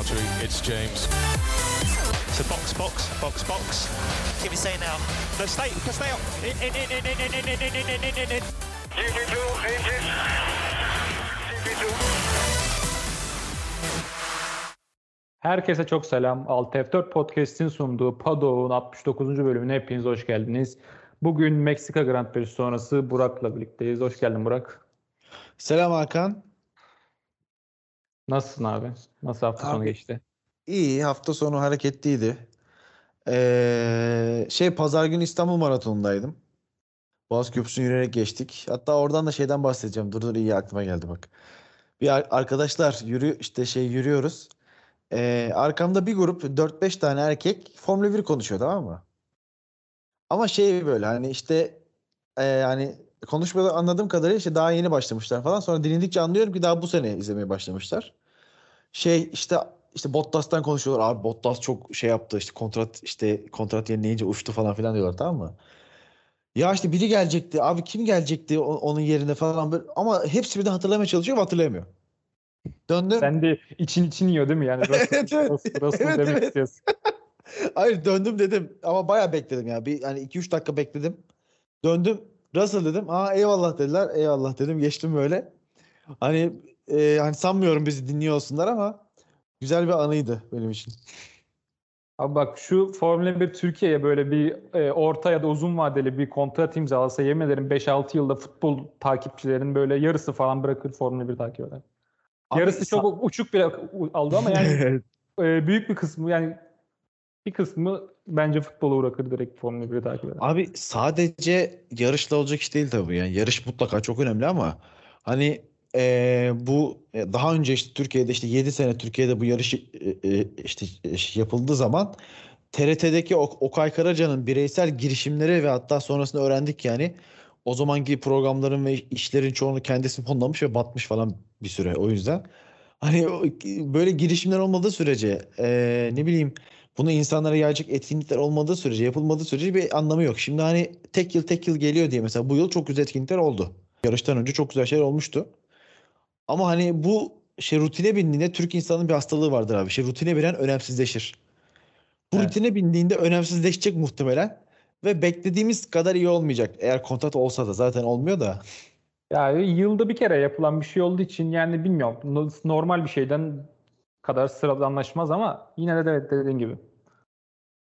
AlphaTauri. It's James. So box, box, box, box. Give me say now. No, stay, stay up. In, in, in, in, in, in, in, in, in, in, in, in. GP2 engine. GP2. Herkese çok selam. Alt F4 Podcast'in sunduğu Pado'nun 69. bölümüne hepiniz hoş geldiniz. Bugün Meksika Grand Prix sonrası Burak'la birlikteyiz. Hoş geldin Burak. Selam Hakan. Nasılsın abi? Nasıl hafta sonu Abi- geçti? İyi hafta sonu hareketliydi. Ee, şey pazar günü İstanbul Maratonu'ndaydım. Boğaz Köprüsü'nü yürüyerek geçtik. Hatta oradan da şeyden bahsedeceğim. Dur dur iyi aklıma geldi bak. Bir ar- arkadaşlar yürü işte şey yürüyoruz. Ee, arkamda bir grup 4-5 tane erkek Formula 1 konuşuyor tamam mı? Ama şey böyle hani işte e, yani konuşmada anladığım kadarıyla işte daha yeni başlamışlar falan. Sonra dinledikçe anlıyorum ki daha bu sene izlemeye başlamışlar. Şey işte işte Bottas'tan konuşuyorlar. Abi Bottas çok şey yaptı işte kontrat işte kontrat yenileyince uçtu falan filan diyorlar tamam mı? Ya işte biri gelecekti. Abi kim gelecekti onun yerine falan böyle ama hepsi birden hatırlamaya çalışıyor ama hatırlayamıyor. Döndüm. Sen de için için yiyor değil mi? Yani Evet, evet. Evet, demek evet. istiyorsun. Hayır döndüm dedim ama bayağı bekledim ya. Bir hani 2-3 dakika bekledim. Döndüm. Russell dedim. Aa eyvallah dediler. Eyvallah dedim. Geçtim böyle. Hani e, hani sanmıyorum bizi dinliyor olsunlar ama güzel bir anıydı benim için. Abi bak şu Formula 1 Türkiye'ye böyle bir e, orta ya da uzun vadeli bir kontrat imzalasa yemin ederim 5-6 yılda futbol takipçilerin böyle yarısı falan bırakır Formula 1 takip eder. Abi Yarısı sa- çok uçuk bir aldı ama yani e, büyük bir kısmı yani bir kısmı bence futbola bırakır direkt Formula 1'i takip eder. Abi sadece yarışla olacak iş değil tabii. Yani yarış mutlaka çok önemli ama hani eee, bu e, daha önce işte Türkiye'de işte 7 sene Türkiye'de bu yarış e, e, işte e, yapıldığı zaman TRT'deki Ok- Okay Karaca'nın bireysel girişimleri ve hatta sonrasında öğrendik yani o zamanki programların ve işlerin çoğunu kendisi fonlamış ve batmış falan bir süre o yüzden. Hani böyle girişimler olmadığı sürece eee, ne bileyim bunu insanlara yayacak etkinlikler olmadığı sürece, yapılmadığı sürece bir anlamı yok. Şimdi hani tek yıl tek yıl geliyor diye mesela bu yıl çok güzel etkinlikler oldu. Yarıştan önce çok güzel şeyler olmuştu. Ama hani bu şey rutine bindiğinde Türk insanının bir hastalığı vardır abi. Şey rutine binen önemsizleşir. Bu Evet. rutine bindiğinde önemsizleşecek muhtemelen ve beklediğimiz kadar iyi olmayacak. Eğer kontrat olsa da zaten olmuyor da. Yani yılda bir kere yapılan bir şey olduğu için yani bilmiyorum no- normal bir şeyden kadar sıradanlaşmaz ama yine de evet dediğin gibi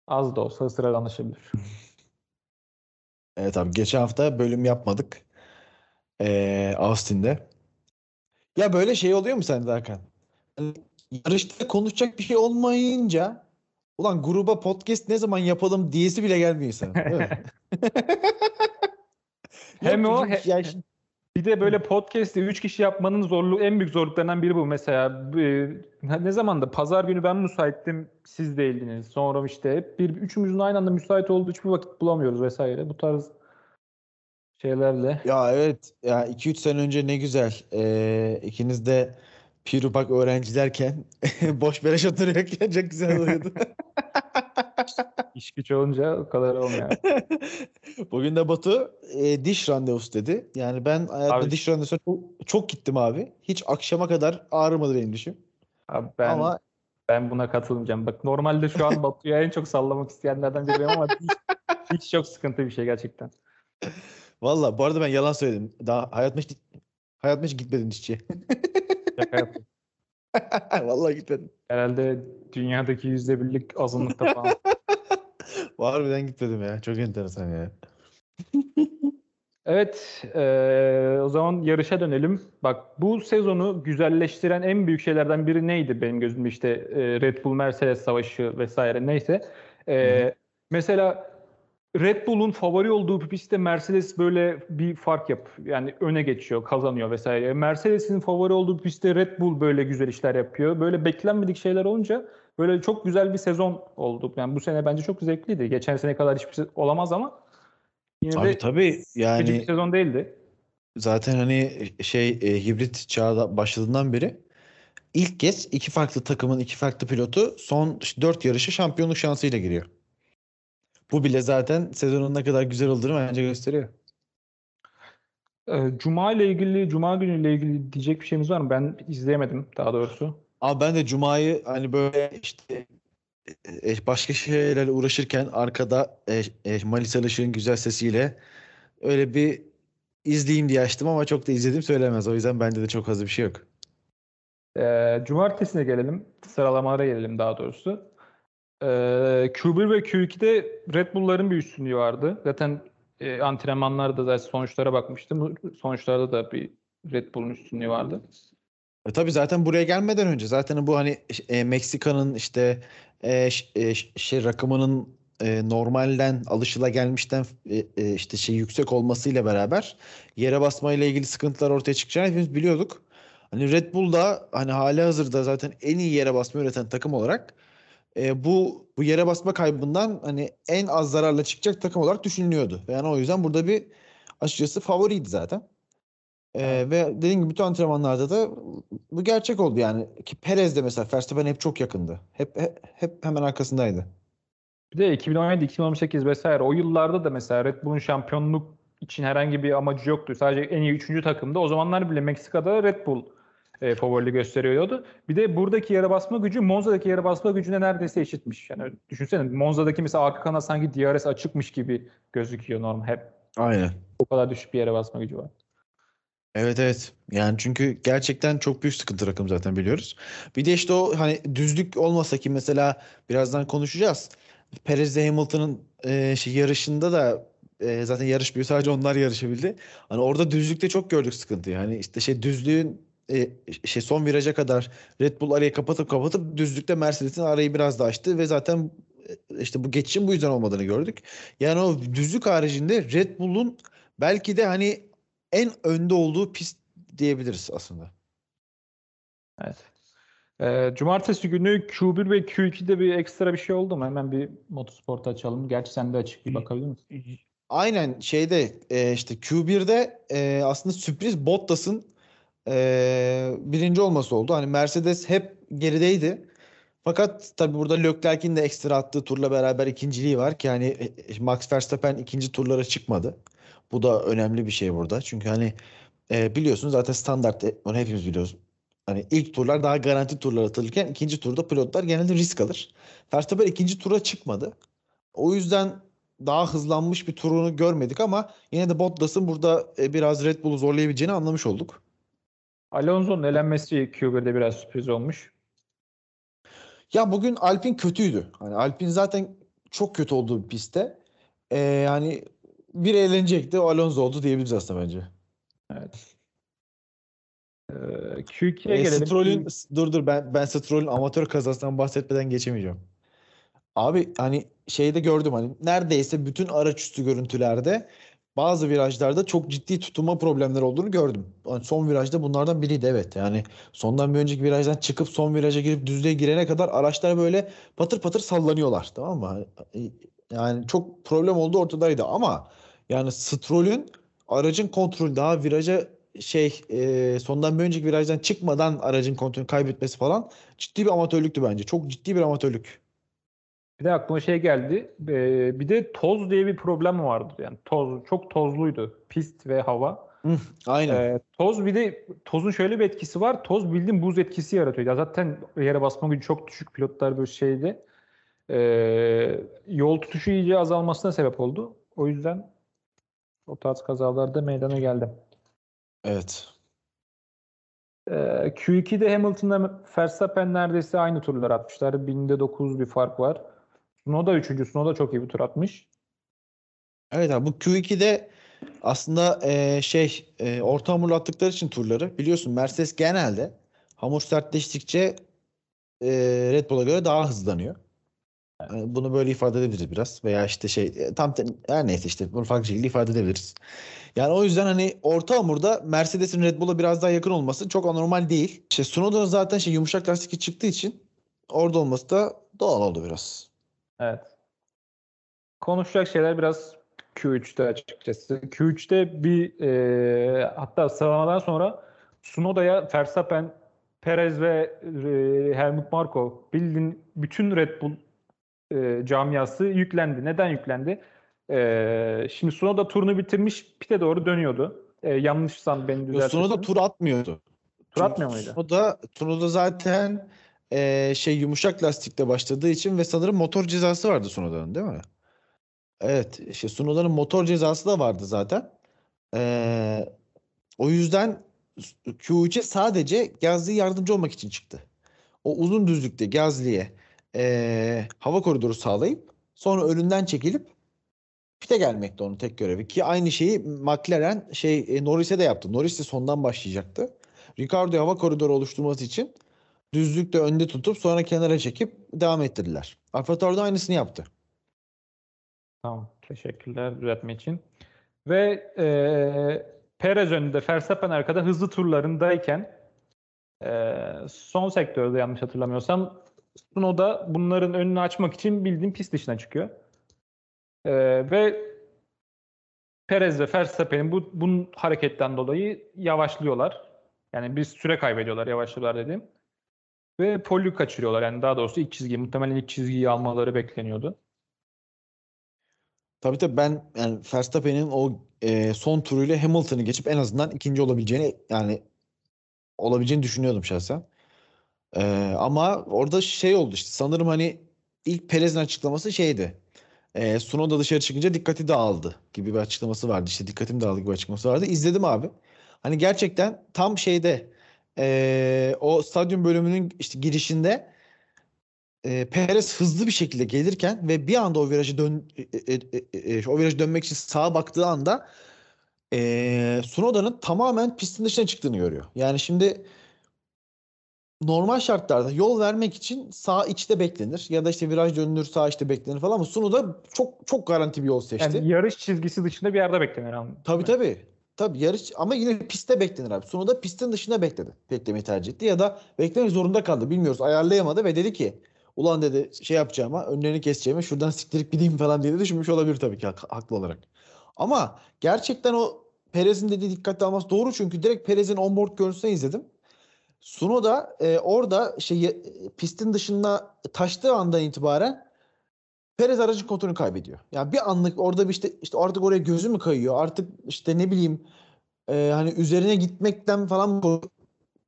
az da olsa sıradanlaşabilir. Evet abi geçen hafta bölüm yapmadık. Ee, Austin'de. Ya böyle şey oluyor mu sende Hakan? Hani yarışta konuşacak bir şey olmayınca ulan gruba podcast ne zaman yapalım diyesi bile gelmiyor mi? Hem o, he- ya Bir de böyle podcast'i 3 kişi yapmanın zorluğu en büyük zorluklarından biri bu. Mesela e, ne zaman da pazar günü ben müsaittim siz değildiniz. Sonra işte hep bir üçümüzün aynı anda müsait olduğu hiçbir vakit bulamıyoruz vesaire. Bu tarz şeylerle. ya evet ya 2-3 sene önce ne güzel. Ee, ikiniz de Pirupak öğrencilerken boş beleş oturuyorken çok güzel oluyordu. İş güç olunca o kadar olmuyor. Bugün de Batu e, diş randevusu dedi. Yani ben hayatımda Abi- diş randevusuna çok, çok gittim abi. Hiç akşama kadar ağrımadı benim dişim. Abi ben Ama ben buna katılmayacağım. Bak normalde şu an Batu'ya en çok sallamak isteyenlerden biriyim ama hiç, hiç çok sıkıntı bir şey gerçekten. Valla bu arada ben yalan söyledim. Daha hayatımda hiç, hayatımda hiç gitmedim dişçiye. Şaka. Vallahi gitmedim. Herhalde dünyadaki yüzde birlik azınlıkta falan. Harbiden gitmedim ya. Çok enteresan ya. Evet, eee, o zaman yarışa dönelim. Bak bu sezonu güzelleştiren en büyük şeylerden biri neydi benim gözümde işte eee, Red Bull Mercedes savaşı vesaire neyse. Eee, mesela Red Bull'un favori olduğu pistte Mercedes böyle bir fark yap yani öne geçiyor, kazanıyor vesaire. Mercedes'in favori olduğu pistte Red Bull böyle güzel işler yapıyor. Böyle beklenmedik şeyler olunca böyle çok güzel bir sezon oldu. Yani bu sene bence çok zevkliydi. Geçen sene kadar hiçbir şey olamaz ama yine Tabii de tabii Sıkıcı bir yani sezon değildi. zaten hani şey e, hibrit çağda başladığından beri ilk kez iki farklı takımın iki farklı pilotu son dört yarışı şampiyonluk şansıyla giriyor. Bu bile zaten sezonun ne kadar güzel olduğunu bence gösteriyor. Ee, Cuma ile ilgili, Cuma günü ile ilgili diyecek bir şeyimiz var mı? Ben izleyemedim daha doğrusu. Ama ben de Cuma'yı hani böyle işte e, başka şeylerle uğraşırken arkada e, e, Manisa Işık'ın güzel sesiyle öyle bir izleyeyim diye açtım ama çok da izledim söylemez. O yüzden bende de çok fazla bir şey yok. Ee, cumartesine gelelim. Sıralamalara gelelim daha doğrusu. Ee, Q1 ve Q2'de Red Bull'ların bir üstünlüğü vardı. Zaten e, antrenmanlarda da sonuçlara bakmıştım. Sonuçlarda da bir Red Bull'un üstünlüğü vardı. E tabii zaten buraya gelmeden önce zaten bu hani e, Meksika'nın işte e, e, şey rakımının e, normalden alışılagelmişten e, e, işte şey yüksek olmasıyla beraber yere basmayla ilgili sıkıntılar ortaya çıkacağını hepimiz biliyorduk. Hani Red Bull da hani hali hazırda zaten en iyi yere basma üreten takım olarak e, bu bu yere basma kaybından hani en az zararla çıkacak takım olarak düşünülüyordu. Yani o yüzden burada bir açıkçası favoriydi zaten. Ee, ve dediğim gibi bütün antrenmanlarda da bu gerçek oldu yani. Ki Perez de mesela Verstappen hep çok yakındı. Hep hep, hep hemen arkasındaydı. Bir de 2017, 2018 vesaire o yıllarda da mesela Red Bull'un şampiyonluk için herhangi bir amacı yoktu. Sadece en iyi üçüncü takımda. O zamanlar bile Meksika'da Red Bull e, favorili gösteriyordu. Bir de buradaki yere basma gücü Monza'daki yere basma gücüne neredeyse eşitmiş. Yani düşünsene Monza'daki mesela arka kanat sanki DRS açıkmış gibi gözüküyor normal. Hep Aynen. o kadar düşük bir yere basma gücü var. Evet evet. Yani çünkü gerçekten çok büyük sıkıntı rakım zaten biliyoruz. Bir de işte o hani düzlük olmasa ki mesela birazdan konuşacağız. Perez ile Hamilton'ın e, şey yarışında da e, zaten yarışmıyor sadece onlar yarışabildi. Hani orada düzlükte çok gördük sıkıntıyı. Hani işte şey düzlüğün e, şey son viraja kadar Red Bull arayı kapatıp kapatıp düzlükte Mercedes'in arayı biraz da açtı ve zaten e, işte bu geçişin bu yüzden olmadığını gördük. Yani o düzlük haricinde Red Bull'un belki de hani en önde olduğu pist diyebiliriz aslında. Evet. Ee, Cumartesi günü Q1 ve Q2'de bir ekstra bir şey oldu mu? Hemen bir motosport açalım. Gerçi sen de açık bir bakabilir misin? Aynen şeyde e, işte Q1'de e, aslında sürpriz Bottas'ın e, birinci olması oldu. Hani Mercedes hep gerideydi. Fakat tabii burada Leclerc'in de ekstra attığı turla beraber ikinciliği var ki hani e, Max Verstappen ikinci turlara çıkmadı. Bu da önemli bir şey burada. Çünkü hani e, biliyorsunuz zaten standart e, onu hepimiz biliyoruz. Hani ilk turlar daha garanti turlar atılırken ikinci turda pilotlar genelde risk alır. Verstappen ikinci tura çıkmadı. O yüzden daha hızlanmış bir turunu görmedik ama yine de Bottas'ın burada e, biraz Red Bull'u zorlayabileceğini anlamış olduk. Alonso'nun elenmesi Q1'de biraz sürpriz olmuş. Ya bugün Alpine kötüydü. Hani Alpine zaten çok kötü olduğu bir pistte. E, yani bir eğlenecekti o Alonso oldu diyebiliriz aslında bence. Evet. Ee, Q2'ye E, gelelim. Stroll'ün dur dur ben ben Stroll'ün amatör kazasından bahsetmeden geçemeyeceğim. Abi hani şeyde gördüm hani neredeyse bütün araç üstü görüntülerde bazı virajlarda çok ciddi tutunma problemleri olduğunu gördüm. Yani son virajda bunlardan biriydi evet. Yani sondan bir önceki virajdan çıkıp son viraja girip düzlüğe girene kadar araçlar böyle patır patır sallanıyorlar tamam mı? Yani çok problem olduğu ortadaydı ama yani Stroll'ün aracın kontrolü daha viraja şey e, sondan bir önceki virajdan çıkmadan aracın kontrolünü kaybetmesi falan ciddi bir amatörlüktü bence. Çok ciddi bir amatörlük. Bir de aklıma şey geldi. Ee, bir de toz diye bir problem vardı. Yani toz çok tozluydu. Pist ve hava. Aynen. Ee, toz bir de tozun şöyle bir etkisi var. Toz bildiğin buz etkisi yaratıyor. Ya zaten yere basma gücü çok düşük pilotlar böyle şeydi. Ee, yol tutuşu iyice azalmasına sebep oldu. O yüzden o tarz kazalarda meydana geldi. Evet. Ee, Q2'de Hamilton'la Verstappen neredeyse aynı turlar atmışlar. Binde 9 bir fark var. Sunoda üçüncü. Sunoda çok iyi bir tur atmış. Evet abi bu Q2'de aslında e, şey e, orta hamurlu attıkları için turları biliyorsun Mercedes genelde hamur sertleştikçe e, Red Bull'a göre daha hızlanıyor. Yani bunu böyle ifade edebiliriz biraz veya işte şey e, tam her neyse işte bunu farklı şekilde ifade edebiliriz. Yani o yüzden hani orta hamurda Mercedes'in Red Bull'a biraz daha yakın olması çok anormal değil. İşte Tsunoda'nın zaten şey yumuşak lastik çıktığı için orada olması da doğal oldu biraz. Evet. Konuşacak şeyler biraz Q3'te açıkçası. Q3'te bir e, hatta sıralamadan sonra Sunoda'ya Verstappen, Perez ve e, Helmut Marko bildiğin bütün Red Bull e, camiası yüklendi. Neden yüklendi? E, şimdi Sunoda turunu bitirmiş pite doğru dönüyordu. E, yanlışsam beni düzeltirsin. Tsunoda tur atmıyordu. Tur atmıyor muydu? O da Tsunoda zaten e, şey yumuşak lastikle başladığı için ve sanırım motor cezası vardı Tsunoda'nın değil mi? Evet, işte Tsunoda'nın motor cezası da vardı zaten. E, o yüzden Q3'e sadece Gasly'ye yardımcı olmak için çıktı. O uzun düzlükte Gasly'ye e, hava koridoru sağlayıp sonra önünden çekilip pite gelmekti onun tek görevi ki aynı şeyi McLaren şey e, Norris'e de yaptı. Norris de sondan başlayacaktı. Ricardo hava koridoru oluşturması için düzlükte önde tutup sonra kenara çekip devam ettirdiler. AlphaTauri da aynısını yaptı. Tamam. Teşekkürler düzeltme için. Ve e, Perez önünde, Verstappen arkada hızlı turlarındayken e, son sektörde yanlış hatırlamıyorsam Tsunoda bunların önünü açmak için bildiğin pist dışına çıkıyor. E, ve Perez ve Verstappen'in bu bunun hareketten dolayı yavaşlıyorlar. Yani bir süre kaybediyorlar yavaşlıyorlar dediğim. Ve polü kaçırıyorlar. Yani daha doğrusu ilk çizgiyi muhtemelen ilk çizgiyi almaları bekleniyordu. Tabii tabii ben yani Verstappen'in o e, son turuyla Hamilton'ı geçip en azından ikinci olabileceğini yani olabileceğini düşünüyordum şahsen. E, ama orada şey oldu işte sanırım hani ilk Perez'in açıklaması şeydi. E, Tsunoda dışarı çıkınca dikkati dağıldı gibi bir açıklaması vardı. İşte dikkatim dağıldı gibi bir açıklaması vardı. İzledim abi. Hani gerçekten tam şeyde e, o stadyum bölümünün işte girişinde e, Perez hızlı bir şekilde gelirken ve bir anda o virajı dön e, e, e, o virajı dönmek için sağa baktığı anda e, Tsunoda'nın tamamen pistin dışına çıktığını görüyor. Yani şimdi normal şartlarda yol vermek için sağ içte beklenir ya da işte viraj dönülür sağ içte beklenir falan ama Tsunoda çok çok garanti bir yol seçti. Yani yarış çizgisi dışında bir yerde beklenir ama. Tabii tabii. Tabii yarış ama yine pistte beklenir abi. Tsunoda pistin dışında bekledi. Beklemeyi tercih etti ya da beklemek zorunda kaldı. Bilmiyoruz. Ayarlayamadı ve dedi ki ulan dedi şey yapacağıma önlerini keseceğime şuradan siktirip gideyim falan diye düşünmüş olabilir tabii ki hak- haklı olarak. Ama gerçekten o Perez'in dediği dikkatli alması doğru çünkü direkt Perez'in onboard görüntüsünü izledim. Tsunoda e, orada şey e, pistin dışında taştığı andan itibaren Perez aracın kontrolünü kaybediyor. Yani bir anlık orada bir işte işte artık oraya gözü mü kayıyor? Artık işte ne bileyim e, hani üzerine gitmekten falan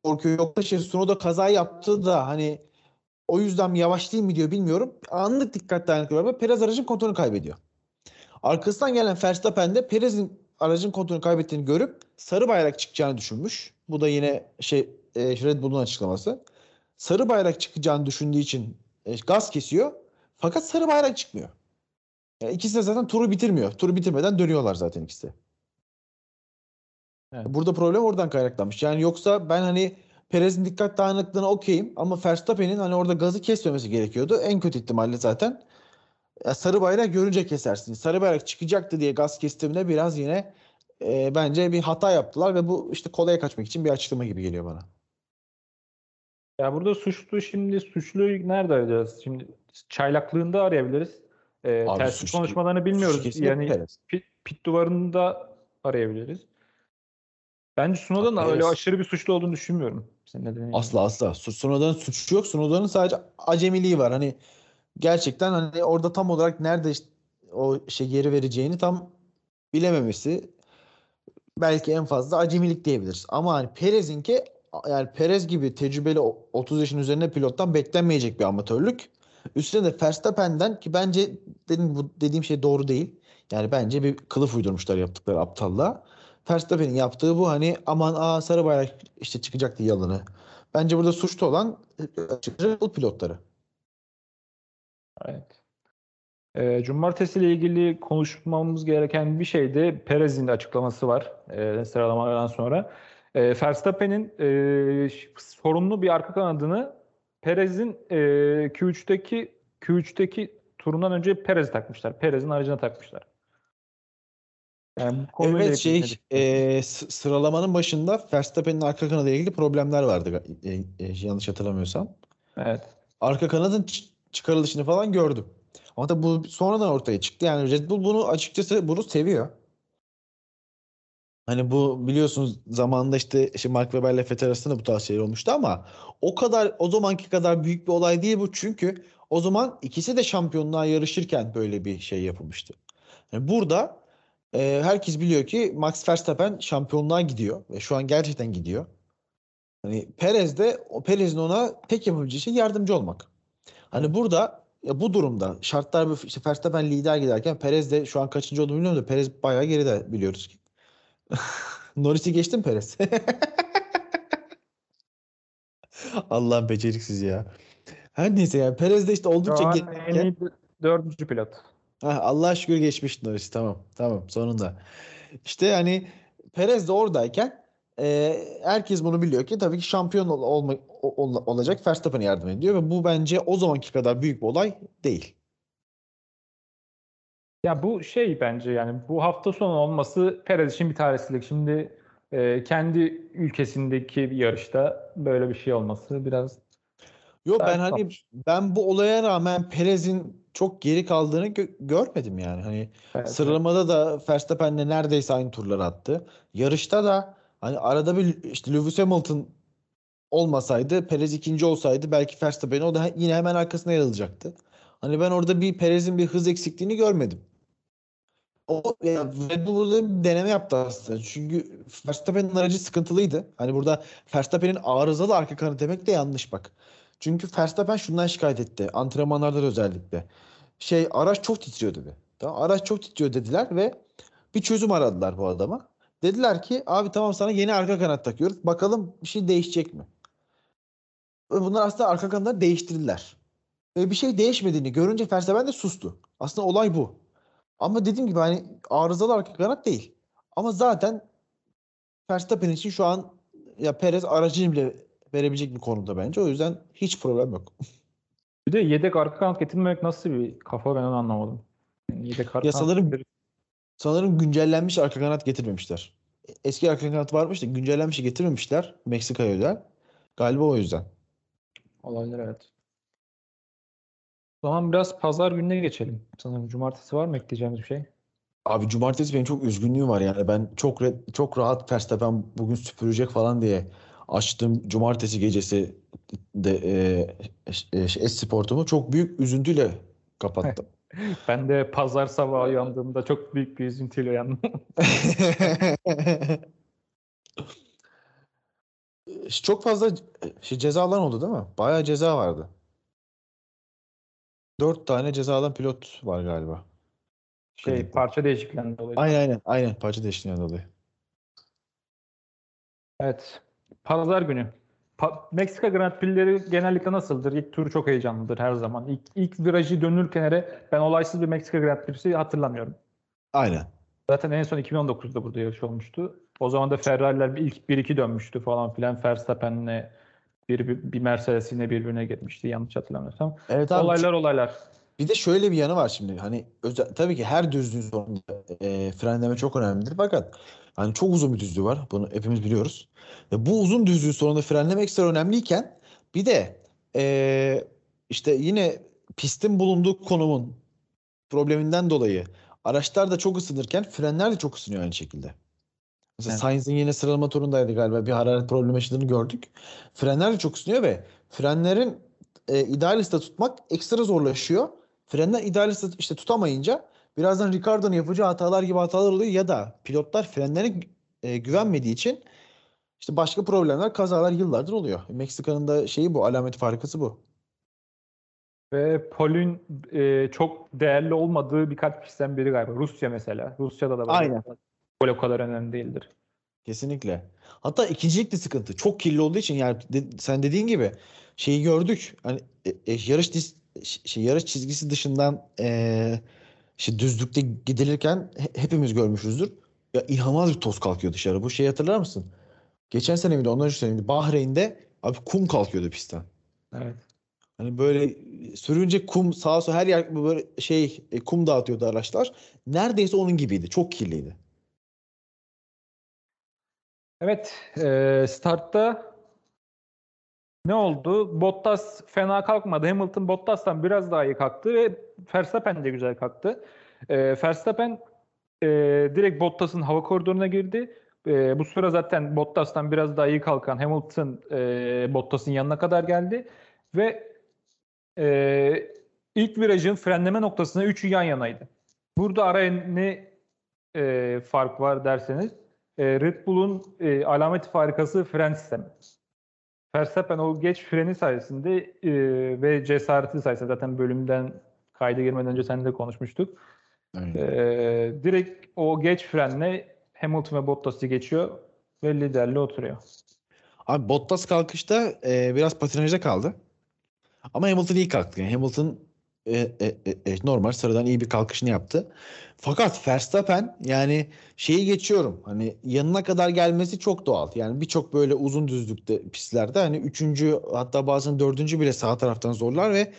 korkuyor? Yoksa şey Tsunoda kaza yaptı da hani o yüzden mi yavaş diyor bilmiyorum. Anlık dikkat dağınıklığı var. Perez aracın kontrolünü kaybediyor. Arkasından gelen Verstappen de Perez'in aracın kontrolünü kaybettiğini görüp sarı bayrak çıkacağını düşünmüş. Bu da yine şey e, Red Bull'un açıklaması. Sarı bayrak çıkacağını düşündüğü için e, gaz kesiyor. Fakat sarı bayrak çıkmıyor. Yani ikisi de zaten turu bitirmiyor. Turu bitirmeden dönüyorlar zaten ikisi. Evet. Burada problem oradan kaynaklanmış. Yani yoksa ben hani Perez'in dikkat dağınıklığına okeyim ama Verstappen'in hani orada gazı kesmemesi gerekiyordu. En kötü ihtimalle zaten ya sarı bayrak görünce kesersin. Sarı bayrak çıkacaktı diye gaz kestimine biraz yine e, bence bir hata yaptılar ve bu işte kolaya kaçmak için bir açıklama gibi geliyor bana. Ya burada suçlu şimdi suçluyu nerede arayacağız? Şimdi çaylaklığında arayabiliriz. Ee, Abi telsiz suçlu- konuşmalarını bilmiyoruz. Yani Perez. pit, pit duvarında arayabiliriz. Bence Tsunoda'nın Perez. öyle aşırı bir suçlu olduğunu düşünmüyorum. Senin. Asla asla. Su- Tsunoda'nın suçu yok. Tsunoda'nın sadece acemiliği var. Hani gerçekten hani orada tam olarak nerede işte o şey geri vereceğini tam bilememesi belki en fazla acemilik diyebiliriz. Ama hani Perez'inki yani Perez gibi tecrübeli o- 30 yaşın üzerinde pilottan beklenmeyecek bir amatörlük. Üstüne de Verstappen'den ki bence dedim bu dediğim şey doğru değil. Yani bence bir kılıf uydurmuşlar yaptıkları aptallığa. Verstappen'in yaptığı bu hani aman aa sarı bayrak işte çıkacaktı yalanı. Bence burada suçlu olan e, Red pilotları. Evet. Ee, Cumartesi ile ilgili konuşmamız gereken bir şey de Perez'in açıklaması var e, sıralamadan sonra. E, Verstappen'in e, sorunlu bir arka kanadını Perez'in e, Q3'teki Q3'teki turundan önce Perez'i takmışlar. Perez'in aracına takmışlar. Yani Evet şey e, sıralamanın başında Verstappen'in arka kanadıyla ilgili problemler vardı e, e, yanlış hatırlamıyorsam. Evet. Arka kanadın çıkarılışını falan gördüm. Ama tabii bu sonradan ortaya çıktı. Yani Red Bull bunu açıkçası bunu seviyor. Hani bu biliyorsunuz zamanında işte, işte Mark Webber ile Vettel arasında bu tarz şeyler olmuştu ama o kadar o zamanki kadar büyük bir olay değil bu çünkü o zaman ikisi de şampiyonluğa yarışırken böyle bir şey yapılmıştı. Yani burada e, herkes biliyor ki Max Verstappen şampiyonluğa gidiyor ve şu an gerçekten gidiyor. Hani Perez de o Perez'in ona tek yapabileceği şey yardımcı olmak. Hani burada ya bu durumda şartlar işte Verstappen lider giderken Perez de şu an kaçıncı olduğunu bilmiyorum da Perez bayağı geride biliyoruz ki. Norris'i geçti mi Perez? Allah'ım beceriksiz ya. Her neyse yani Perez de işte oldukça geride. en iyi dördüncü pilot. Hah, Allah'a şükür geçmiş Norris. Tamam. Tamam. Sonunda. İşte yani Perez de oradayken e, herkes bunu biliyor ki tabii ki şampiyon ol- olma, ol- olacak Verstappen'e yardım ediyor ve bu bence o zamanki kadar büyük bir olay değil. Ya bu şey bence yani bu hafta sonu olması Perez için bir talihsizlik. Şimdi e, kendi ülkesindeki bir yarışta böyle bir şey olması biraz Yok ben hani kalmış. ben bu olaya rağmen Perez'in çok geri kaldığını gö- görmedim yani. Hani evet, sıralamada da Verstappen'le neredeyse aynı turlar attı. Yarışta da hani arada bir işte Lewis Hamilton olmasaydı, Perez ikinci olsaydı belki Verstappen o da yine hemen arkasına yer alacaktı. Hani ben orada bir Perez'in bir hız eksikliğini görmedim. O ya Red Bull burada bir deneme yaptı aslında. Çünkü Verstappen'in aracı sıkıntılıydı. Hani burada Verstappen'in arızalı arka kanı demek de yanlış bak. Çünkü Verstappen şundan şikayet etti. Antrenmanlarda da özellikle. Şey araç çok titriyor dedi. Tamam, araç çok titriyor dediler ve bir çözüm aradılar bu adama. Dediler ki abi tamam sana yeni arka kanat takıyoruz. Bakalım bir şey değişecek mi? Bunlar aslında arka kanatları değiştirdiler. Ve bir şey değişmediğini görünce Verstappen de sustu. Aslında olay bu. Ama dediğim gibi hani arızalı arka kanat değil. Ama zaten Verstappen için şu an ya Perez aracını bile verebilecek bir konumda bence. O yüzden hiç problem yok. Bir de yedek arka kanat getirmemek nasıl bir kafa ben onu anlamadım. Yani yedek arka Ya kanat sanırım- getir- Sanırım güncellenmiş arka kanat getirmemişler. Eski arka kanat varmış da güncellenmişi getirmemişler Meksika'ya özel. Galiba o yüzden. olabilir evet. Zaman biraz pazar gününe geçelim. Sanırım cumartesi var mı ekleyeceğimiz bir şey? Abi cumartesi benim çok üzgünlüğüm var yani ben çok re- çok rahat Verstappen bugün süpürecek falan diye açtım cumartesi gecesi de e, e, e-sportumu çok büyük üzüntüyle kapattım. Ben de pazar sabahı uyandığımda çok büyük bir üzüntüyle uyandım. Çok fazla şey, cezalar oldu değil mi? Bayağı ceza vardı. Dört tane cezadan pilot var galiba. Şey Grid'de. parça değişikliğinden dolayı. Aynen aynen. Aynen. Parça değişikliğinden dolayı. Evet. Pazar günü. Pa- Meksika Grand Prix'leri genellikle nasıldır? İlk tur çok heyecanlıdır her zaman. İlk, ilk virajı dönülken hele ben olaysız bir Meksika Grand Prix'si hatırlamıyorum. Aynen. Zaten en son 2019'da burada yarış olmuştu. O zaman da Ferrari'ler bir ilk 1-2 dönmüştü falan filan. Verstappen'le bir, bir, bir Mercedes yine birbirine girmişti yanlış hatırlamıyorsam. Evet abi. olaylar olaylar. Bir de şöyle bir yanı var şimdi. Hani özel, tabii ki her düzlüğün sonunda e, frenleme çok önemlidir. Fakat hani çok uzun bir düzlüğü var. Bunu hepimiz biliyoruz. Ve bu uzun düzlüğün sonunda frenleme ekstra önemliyken bir de e, işte yine pistin bulunduğu konumun probleminden dolayı araçlar da çok ısınırken frenler de çok ısınıyor aynı şekilde. Mesela Evet. Sainz'in yine sıralama turundaydı galiba. Bir hararet problemi yaşadığını gördük. Frenler de çok ısınıyor ve frenlerin e, ideal hızda tutmak ekstra zorlaşıyor. Frenler ideal hızda işte tutamayınca birazdan Ricardo'nun yapacağı hatalar gibi hatalar oluyor ya da pilotlar frenlere e, güvenmediği için işte başka problemler, kazalar yıllardır oluyor. Meksika'nın da şeyi bu, alameti farikası bu. Ve Pol'ün e, çok değerli olmadığı birkaç pistten biri galiba. Rusya mesela. Rusya'da da böyle. Aynen. Pol o kadar önemli değildir. Kesinlikle. Hatta ikincilik de sıkıntı. Çok kirli olduğu için yani de- sen dediğin gibi şeyi gördük. Hani e, e, yarış dis- şey, yarış çizgisi dışından e, işte düzlükte gidilirken he- hepimiz görmüşüzdür. Ya inanılmaz bir toz kalkıyor dışarı. Bu şeyi hatırlar mısın? Geçen sene miydi? Ondan önceki sene miydi? Bahreyn'de abi kum kalkıyordu pistten. Evet. Hani böyle sürünce kum sağa sola her yer böyle şey e, kum dağıtıyordu araçlar. Neredeyse onun gibiydi. Çok kirliydi. Evet, e, startta ne oldu? Bottas fena kalkmadı. Hamilton Bottas'tan biraz daha iyi kalktı ve Verstappen de güzel kalktı. E, Verstappen e, direkt Bottas'ın hava koridoruna girdi. E, bu sıra zaten Bottas'tan biraz daha iyi kalkan Hamilton e, Bottas'ın yanına kadar geldi ve e, ilk virajın frenleme noktasında üçü yan yanaydı. Burada araya ne e, fark var derseniz e, Red Bull'un e, alameti farikası fren sistemi. Verstappen o geç freni sayesinde e, ve cesareti sayesinde zaten bölümden kayda girmeden önce seninle konuşmuştuk. Aynen. E, direkt o geç frenle Hamilton ve Bottas'ı geçiyor ve liderliğe oturuyor. Abi Bottas kalkışta e, biraz patinajda kaldı. Ama Hamilton iyi kalktı. Yani Hamilton e, e, e, e, normal sıradan iyi bir kalkışını yaptı. Fakat Verstappen yani şeyi geçiyorum. Hani yanına kadar gelmesi çok doğal. Yani birçok böyle uzun düzlükte pistlerde hani üçüncü hatta bazen dördüncü bile sağ taraftan zorlar ve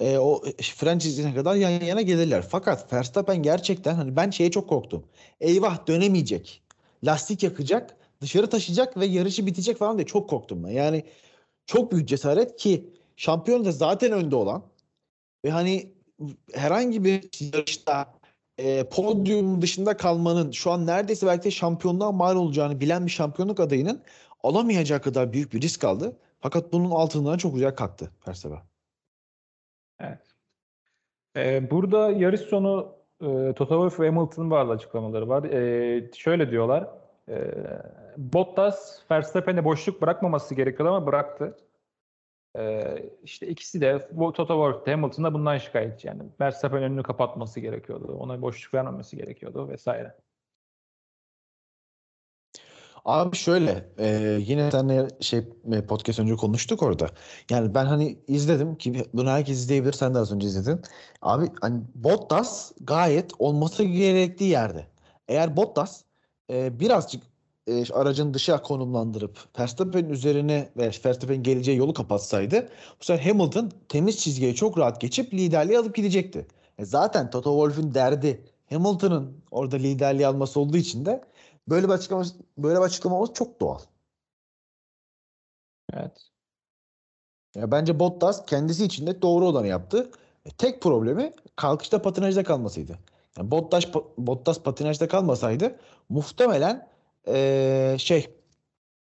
e, o fren çizgisine kadar yan yana gelirler. Fakat Verstappen gerçekten hani ben şeye çok korktum. Eyvah dönemeyecek. Lastik yakacak, dışarı taşıyacak ve yarışı bitecek falan diye çok korktum ben. Yani çok büyük cesaret ki şampiyonada zaten önde olan ve hani herhangi bir yarışta e, podyum dışında kalmanın şu an neredeyse belki de şampiyonluğa mal olacağını bilen bir şampiyonluk adayının alamayacağı kadar büyük bir risk aldı. Fakat bunun altından çok güzel kalktı Verstappen. Evet. Ee, burada yarış sonu e, Toto Wolff ve Hamilton'ın bazı açıklamaları var. E, şöyle diyorlar. E, Bottas Verstappen'e boşluk bırakmaması gerekiyordu ama bıraktı. E, işte ikisi de bu Toto Wolff de Hamilton da bundan şikayetçi. Yani Verstappen önünü kapatması gerekiyordu. Ona boşluk vermemesi gerekiyordu vesaire. Abi şöyle e, yine seninle şey e, podcast önce konuştuk orada. Yani ben hani izledim ki bunu herkes izleyebilir. Sen de az önce izledin. Abi hani Bottas gayet olması gerektiği yerde. Eğer Bottas e, birazcık e, aracın dışa konumlandırıp Verstappen'in üzerine ve Verstappen'in geleceği yolu kapatsaydı bu sefer Hamilton temiz çizgiye çok rahat geçip liderliği alıp gidecekti. E, zaten Toto Wolff'ün derdi Hamilton'ın orada liderliği alması olduğu için de Böyle bir açıklama böyle bir açıklama olması çok doğal. Evet. Ya bence Bottas kendisi için de doğru olanı yaptı. E, tek problemi kalkışta patinajda kalmasıydı. Yani Bottas Bottas patinajda kalmasaydı muhtemelen ee, şey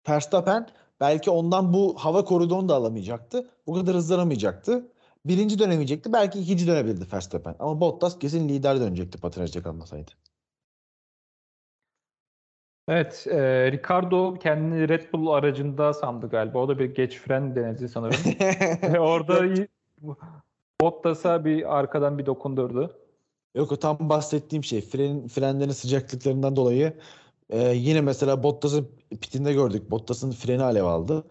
Verstappen belki ondan bu hava koridorunu da alamayacaktı. Bu kadar hızlanamayacaktı. Birinci dönemeyecekti. Belki ikinci dönebilirdi Verstappen. Ama Bottas kesin lider dönecekti patinajda kalmasaydı. Evet, e, Ricardo kendini Red Bull aracında sandı galiba. O da bir geç fren denedi sanırım. Ve orada Bottas'a bir arkadan bir dokundurdu. Yok o tam bahsettiğim şey fren, frenlerin sıcaklıklarından dolayı e, yine mesela Bottas'ın pitinde gördük. Bottas'ın freni alev aldı.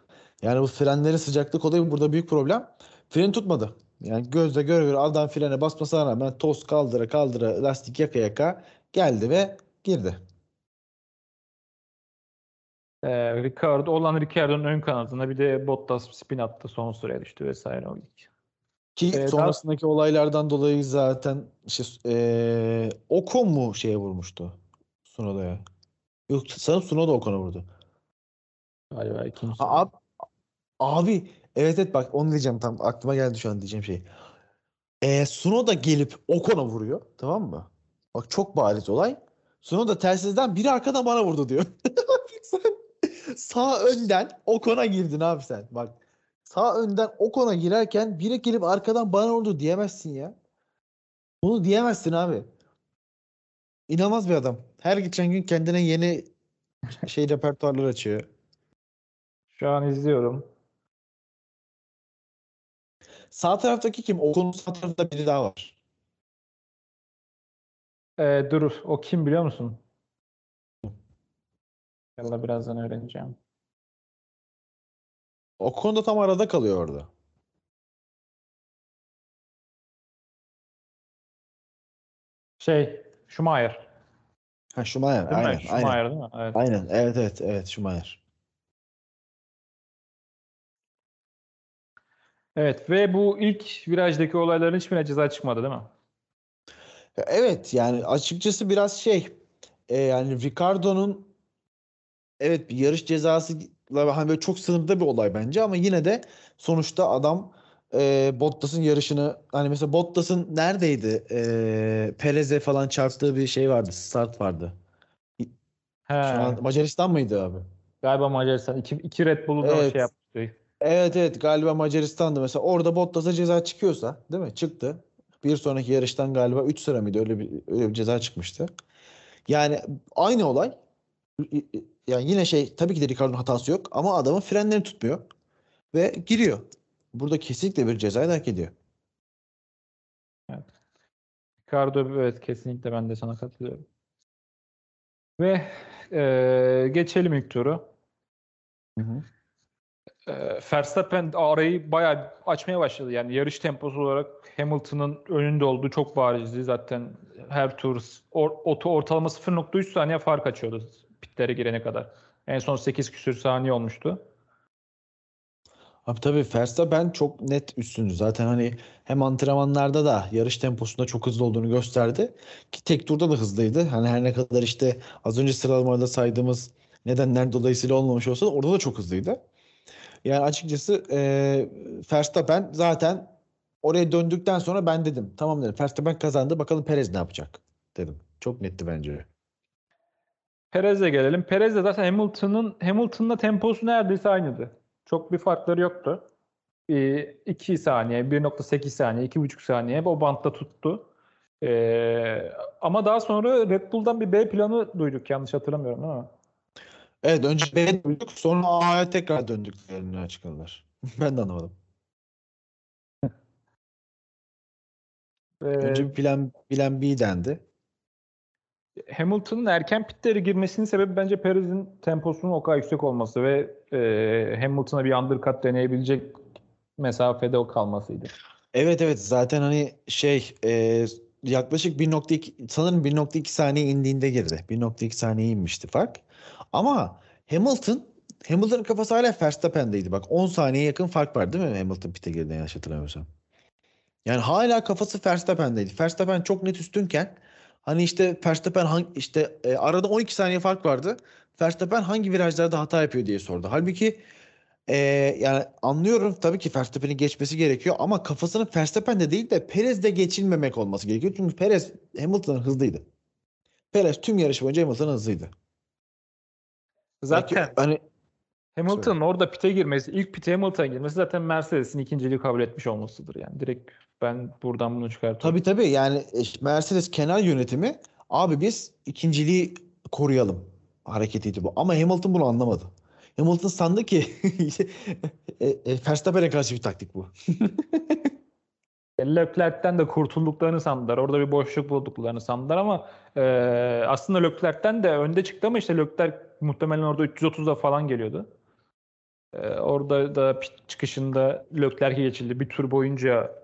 Yani bu frenlerin sıcaklık olayı burada büyük problem. Freni tutmadı. Yani gözle göre göre adam frene basmasına rağmen toz kaldıra kaldıra lastik yaka yaka geldi ve girdi. E, Ricardo olan Ricardo'nun ön kanadına bir de Bottas spin attı son sıraya düştü vesaire o ilk. Ki Ee, daha- sonrasındaki olaylardan dolayı zaten işte e, Ocon mu şeye vurmuştu? Sunoda'ya. Yok sanırım Sunoda Ocon'a vurdu. Galiba ikinci. Abi, abi evet evet bak onu diyeceğim tam aklıma geldi şu an diyeceğim şey. Ee, Sunoda gelip Ocon'a vuruyor tamam mı? Bak çok bariz olay. Sunoda telsizden biri arkadan bana vurdu diyor. sen sağ önden Ocon'a girdin abi sen. Bak sağ önden Ocon'a girerken biri gelip arkadan bana vurdu diyemezsin ya. Bunu diyemezsin abi. İnanılmaz bir adam. Her geçen gün kendine yeni şey repertuarlar açıyor. Şu an izliyorum. Sağ taraftaki kim? Okulun sağ tarafında biri daha var. E, dur, o kim biliyor musun? Yalla birazdan öğreneceğim. Ocon da tam arada kalıyor orada. Şey, Schumacher. Ha Schumacher. Değil mi? Aynen, Schumacher aynen. değil mi? Evet. Aynen. Evet, evet, evet Schumacher. Evet ve bu ilk virajdaki olayların hiçbirine ceza çıkmadı değil mi? Evet yani açıkçası biraz şey e, yani Ricardo'nun evet bir yarış cezası hani böyle çok sınırda bir olay bence ama yine de sonuçta adam e, Bottas'ın yarışını hani mesela Bottas'ın neredeydi? E, Perez'e falan çarptığı bir şey vardı. Start vardı. He, Şu an Macaristan mıydı abi? galiba Macaristan. İki, iki Red Bull'u da Evet. şey yaptı. Evet evet galiba Macaristan'da mesela orada Bottas'a ceza çıkıyorsa değil mi? Çıktı. Bir sonraki yarıştan galiba 3 sıra mıydı öyle bir öyle bir ceza çıkmıştı. Yani aynı olay. Yani yine şey tabii ki de Ricardo'nun hatası yok ama adamın frenlerini tutmuyor. ve giriyor. Burada kesinlikle bir cezayı hak ediyor. Ricardo evet kesinlikle ben de sana katılıyorum. Ve e, geçelim ilk turu. Hı hı. E, Verstappen arayı bayağı açmaya başladı. Yani yarış temposu olarak Hamilton'ın önünde olduğu çok barizdi. Zaten her tur or, oto ortalama 0.3 saniye fark açıyordu pitlere girene kadar. En son 8 küsür saniye olmuştu. Abi tabii Verstappen çok net üstündü. Zaten hani hem antrenmanlarda da yarış temposunda çok hızlı olduğunu gösterdi. Ki tek turda da hızlıydı. Hani her ne kadar işte az önce sıralamada saydığımız nedenler dolayısıyla olmamış olsa da orada da çok hızlıydı. Yani açıkçası e, Verstappen zaten oraya döndükten sonra ben dedim. Tamam dedim. Verstappen kazandı. Bakalım Perez ne yapacak dedim. Çok netti bence. Perez'e gelelim. Perez de zaten Hamilton'ın Hamilton'la temposu neredeyse aynıydı. Çok bir farkları yoktu. 2 saniye, 1.8 saniye, 2.5 saniye o bantta tuttu. Ee, ama daha sonra Red Bull'dan bir B planı duyduk yanlış hatırlamıyorum değil mi? Evet önce B'ye döndük sonra A'ya tekrar döndüklerini açıkladılar. ben de anlamadım. Ee, Önce plan, plan B dendi. Hamilton'ın erken pitlere girmesinin sebebi bence Perez'in temposunun o kadar yüksek olması ve e, Hamilton'a bir undercut deneyebilecek mesafede o kalmasıydı. Evet evet zaten hani şey e, yaklaşık 1.2 sanırım 1.2 saniye indiğinde girdi. 1.2 saniye inmişti fark. Ama Hamilton Hamilton'ın kafası hala Verstappen'deydi. Bak 10 saniye yakın fark var değil mi Hamilton pit'e girdiğinde yanlış hatırlamıyorsam. Yani hala kafası Verstappen'deydi. Verstappen çok net üstünken hani işte Verstappen hangi, işte e, arada 12 saniye fark vardı. Verstappen hangi virajlarda hata yapıyor diye sordu. Halbuki e, yani anlıyorum tabii ki Verstappen'in geçmesi gerekiyor ama kafasının Verstappen'de değil de Perez'de geçilmemek olması gerekiyor. Çünkü Perez Hamilton'ın hızlıydı. Perez tüm yarış boyunca Hamilton'ın hızlıydı. Zaten Belki hani Hamilton'ın orada pite girmesi, ilk pite Hamilton'a girmesi zaten Mercedes'in ikinciliği kabul etmiş olmasıdır yani. Direkt ben buradan bunu çıkartıyorum. Tabii tabii yani e, Mercedes genel yönetimi abi biz ikinciliği koruyalım hareketiydi bu. Ama Hamilton bunu anlamadı. Hamilton sandı ki e, e, Verstappen'e karşı bir taktik bu. Leclerc'ten de kurtulduklarını sandılar. Orada bir boşluk bulduklarını sandılar ama e, aslında Leclerc'ten de önde çıktı ama işte Leclerc muhtemelen orada 330'da falan geliyordu. E, orada da çıkışında Leclerc'e geçildi. Bir tur boyunca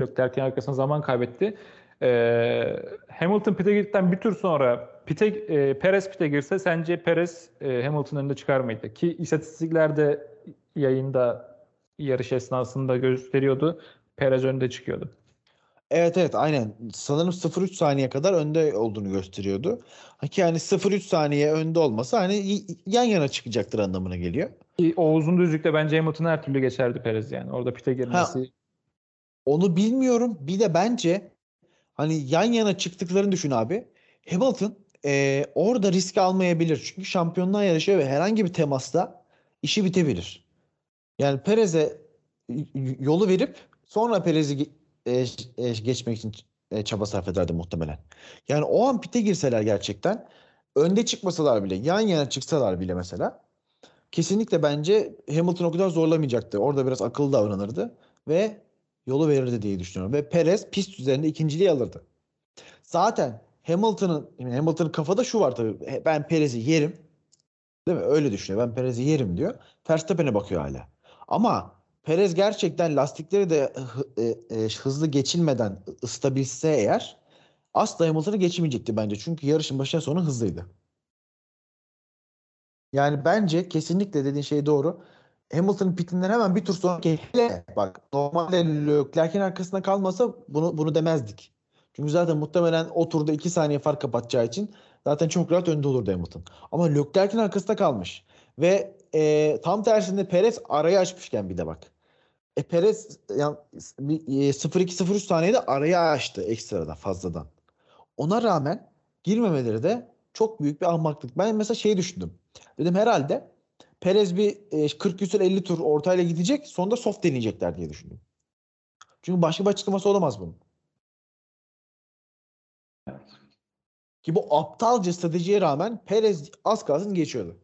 Leclerc'in arkasına zaman kaybetti. E, Hamilton pit'e girdikten bir tur sonra pite, e, Perez pit'e girse sence Perez e, Hamilton'ın önünde çıkar mıydı? Ki istatistiklerde yayında yarış esnasında gösteriyordu. Perez önde çıkıyordu. Evet evet aynen. Sanırım 0.3 saniye kadar önde olduğunu gösteriyordu. Ki yani 0.3 saniye önde olması hani yan yana çıkacaktır anlamına geliyor. Ki O uzun düzlükte bence Hamilton her türlü geçerdi Perez yani. Orada pite girmesi. Onu bilmiyorum. Bir de bence hani yan yana çıktıklarını düşün abi. Hamilton eee, orada risk almayabilir. Çünkü şampiyonluğa yarışıyor ve herhangi bir temasta işi bitebilir. Yani Perez'e yolu verip sonra Perez'i e, e, geçmek için e, çaba sarf ederdi muhtemelen. Yani o an pite girseler gerçekten önde çıkmasalar bile yan yana çıksalar bile mesela kesinlikle bence Hamilton o kadar zorlamayacaktı. Orada biraz akıllı davranırdı ve yolu verirdi diye düşünüyorum. Ve Perez pist üzerinde ikinciliği alırdı. Zaten Hamilton'ın Hamilton'ın kafada şu var tabii. "E, Ben Perez'i yerim. Değil mi? Öyle düşünüyor. Ben Perez'i yerim diyor. Verstappen'e bakıyor hala. Ama Perez gerçekten lastikleri de e, e, hızlı geçilmeden ıstabilse eğer asla Hamilton'ı geçemeyecekti bence. Çünkü yarışın başına sonu hızlıydı. Yani bence kesinlikle dediğin şey doğru. Hamilton'ın pitinden hemen bir tur sonra hele bak normalde Leclerc'in arkasında kalmasa bunu bunu demezdik. Çünkü zaten muhtemelen o turda 2 saniye fark kapatacağı için zaten çok rahat önde olurdu Hamilton. Ama Leclerc'in arkasında kalmış. Ve e, tam tersinde Perez arayı açmışken bir de bak. E, Perez yani, e, 0-2-0-3 saniyede arayı açtı ekstradan fazladan. Ona rağmen girmemeleri de çok büyük bir ahmaklık. Ben mesela şey düşündüm. Dedim herhalde Perez bir e, 40 küsur 50 tur ortayla gidecek. Sonunda soft deneyecekler diye düşündüm. Çünkü başka bir açıklaması olamaz bunun. Ki bu aptalca stratejiye rağmen Perez az kalsın geçiyordu.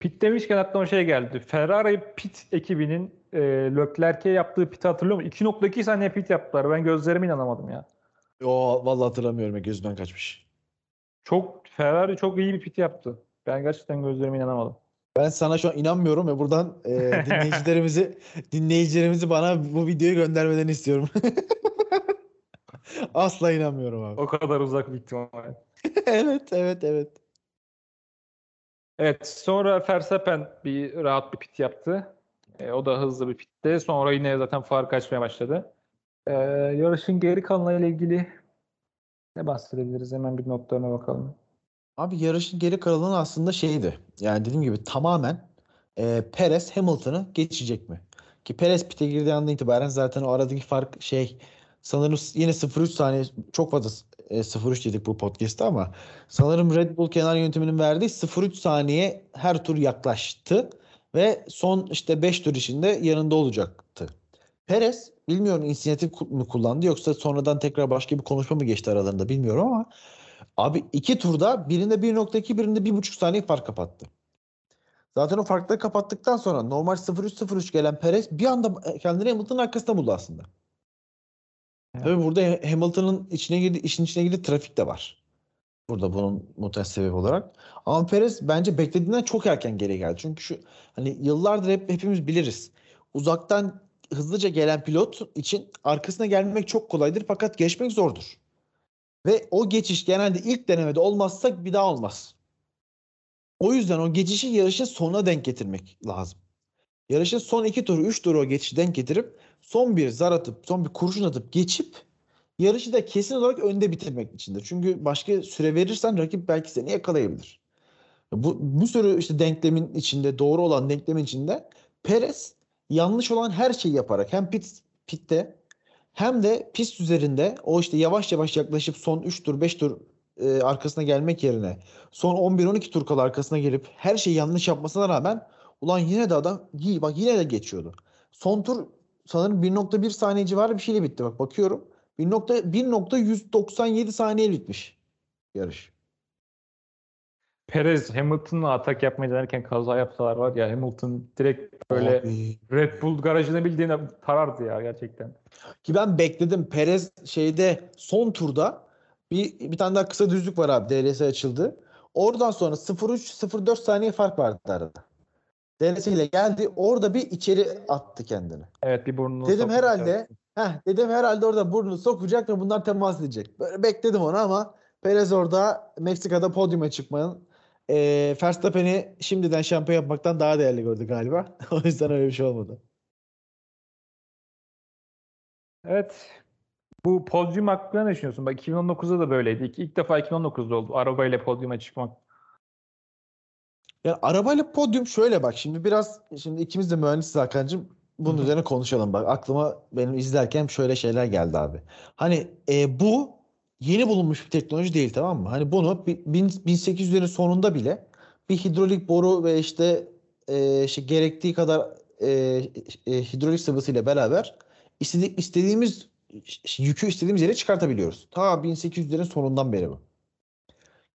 Pit demişken aklıma şey geldi. Ferrari pit ekibinin e, Leclerc'e yaptığı piti hatırlıyor musun? 2.2 saniye pit yaptılar. Ben gözlerime inanamadım ya. O vallahi hatırlamıyorum ya gözümden kaçmış. Çok Ferrari çok iyi bir pit yaptı. Ben gerçekten gözlerime inanamadım. Ben sana şu an inanmıyorum ve buradan e, dinleyicilerimizi dinleyicilerimizi bana bu videoyu göndermelerini istiyorum. Asla inanmıyorum abi. O kadar uzak bir ihtimal. evet, evet, evet. Evet sonra Verstappen bir rahat bir pit yaptı. E, o da hızlı bir pitti. Sonra yine zaten fark açmaya başladı. E, yarışın geri kalanıyla ilgili ne bahsedebiliriz? Hemen bir notlarına bakalım. Abi yarışın geri kalanı aslında şeydi. Yani dediğim gibi tamamen e, Perez Hamilton'ı geçecek mi? Ki Perez pite girdiği andan itibaren zaten o aradaki fark şey sanırım yine 0-3 saniye çok fazla e, 0-3 dedik bu podcast'ta ama sanırım Red Bull kenar yönetiminin verdiği 0-3 saniye her tur yaklaştı ve son işte 5 tur içinde yanında olacaktı. Perez bilmiyorum inisiyatif mu kullandı yoksa sonradan tekrar başka bir konuşma mı geçti aralarında bilmiyorum ama Abi iki turda birinde 1.2 birinde 1.5 saniye fark kapattı. Zaten o farkları kapattıktan sonra normal 0-3-0-3 gelen Perez bir anda kendini Hamilton'ın arkasında buldu aslında. Evet. Tabii burada Hamilton'ın içine girdi, işin içine girdi trafik de var. Burada bunun muhtemel sebebi olarak. Ama Perez bence beklediğinden çok erken geri geldi. Çünkü şu hani yıllardır hep hepimiz biliriz. Uzaktan hızlıca gelen pilot için arkasına gelmek çok kolaydır fakat geçmek zordur. Ve o geçiş genelde ilk denemede olmazsa bir daha olmaz. O yüzden o geçişi yarışın sonuna denk getirmek lazım. Yarışın son iki turu, üç turu o geçişi denk getirip son bir zar atıp, son bir kurşun atıp geçip yarışı da kesin olarak önde bitirmek içindir. Çünkü başka süre verirsen rakip belki seni yakalayabilir. Bu bir sürü işte denklemin içinde, doğru olan denklemin içinde Perez yanlış olan her şeyi yaparak hem pit, pitte hem de pist üzerinde o işte yavaş yavaş yaklaşıp son 3 tur 5 tur e, arkasına gelmek yerine son 11-12 tur kala arkasına gelip her şeyi yanlış yapmasına rağmen ulan yine de adam bak yine de geçiyordu. Son tur sanırım 1.1 saniye civarı bir şeyle bitti bak bakıyorum. 1.197 saniye bitmiş yarış. Perez Hamilton'la atak yapmaya denerken kaza yapsalar var ya Hamilton direkt böyle Abi. Red Bull garajını bildiğine tarardı ya gerçekten. Ki ben bekledim. Perez şeyde son turda bir, bir tane daha kısa düzlük var abi. DRS açıldı. Oradan sonra 0.3-0.4 saniye fark vardı arada. DRS ile geldi. Orada bir içeri attı kendini. Evet bir burnunu Dedim herhalde heh, dedim herhalde orada burnunu sokacak ve bunlar temas edecek. Böyle bekledim onu ama Perez orada Meksika'da podyuma çıkmanın e, Verstappen'i şimdiden şampiyon yapmaktan daha değerli gördü galiba. o yüzden öyle bir şey olmadı. Evet. Bu podyum hakkında ne düşünüyorsun? Bak 2019'da da böyleydi. İlk, ilk defa 2019'da oldu. Arabayla podyuma çıkmak. Yani arabayla podyum şöyle bak şimdi biraz şimdi ikimiz de mühendisiz Hakan'cığım bunun üzerine konuşalım bak aklıma benim izlerken şöyle şeyler geldi abi. Hani e, bu yeni bulunmuş bir teknoloji değil tamam mı? Hani bunu bi- bin- 1800'lerin sonunda bile bir hidrolik boru ve işte e, işte gerektiği kadar e, e, hidrolik sıvısıyla beraber istedi- istediğimiz yükü istediğimiz yere çıkartabiliyoruz. Ta 1800'lerin sonundan beri bu.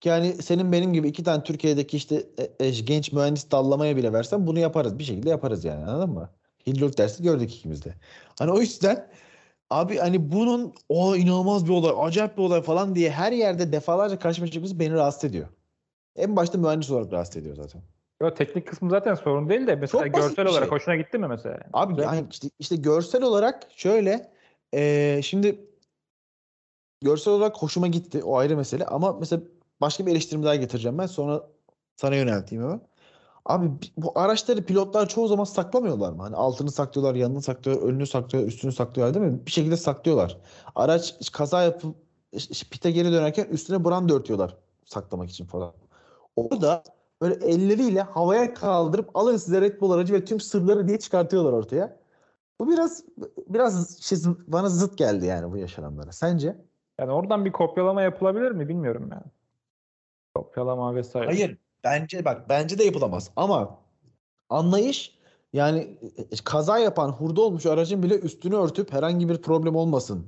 Yani senin benim gibi iki tane Türkiye'deki işte e, e, genç mühendis dallamaya bile versen bunu yaparız. Bir şekilde yaparız yani anladın mı? Hidrolik dersi gördük ikimiz de. Hani o yüzden abi hani bunun o inanılmaz bir olay, acayip bir olay falan diye her yerde defalarca karşıma çıkması beni rahatsız ediyor. En başta mühendis olarak rahatsız ediyor zaten. Yo, teknik kısmı zaten sorun değil de mesela Çok görsel olarak şey. hoşuna gitti mi mesela? Abi yani işte, işte görsel olarak şöyle e, şimdi görsel olarak hoşuma gitti. O ayrı mesele ama mesela başka bir eleştirimi daha getireceğim ben. Sonra sana yönelteyim hemen. Abi bi- bu araçları pilotlar çoğu zaman saklamıyorlar mı? Hani altını saklıyorlar, yanını saklıyorlar, önünü saklıyorlar, üstünü saklıyorlar değil mi? Bir şekilde saklıyorlar. Araç kaza yapıp işte pite geri dönerken üstüne branda örtüyorlar saklamak için falan. Orada böyle elleriyle havaya kaldırıp alın size Red Bull aracı ve tüm sırları diye çıkartıyorlar ortaya. Bu biraz biraz şey, bana zıt geldi yani bu yaşananlara. Sence? Yani oradan bir kopyalama yapılabilir mi bilmiyorum yani. Kopyalama vesaire. Hayır. Bence bak bence de yapılamaz. Ama anlayış yani e, kaza yapan hurda olmuş aracın bile üstünü örtüp herhangi bir problem olmasın.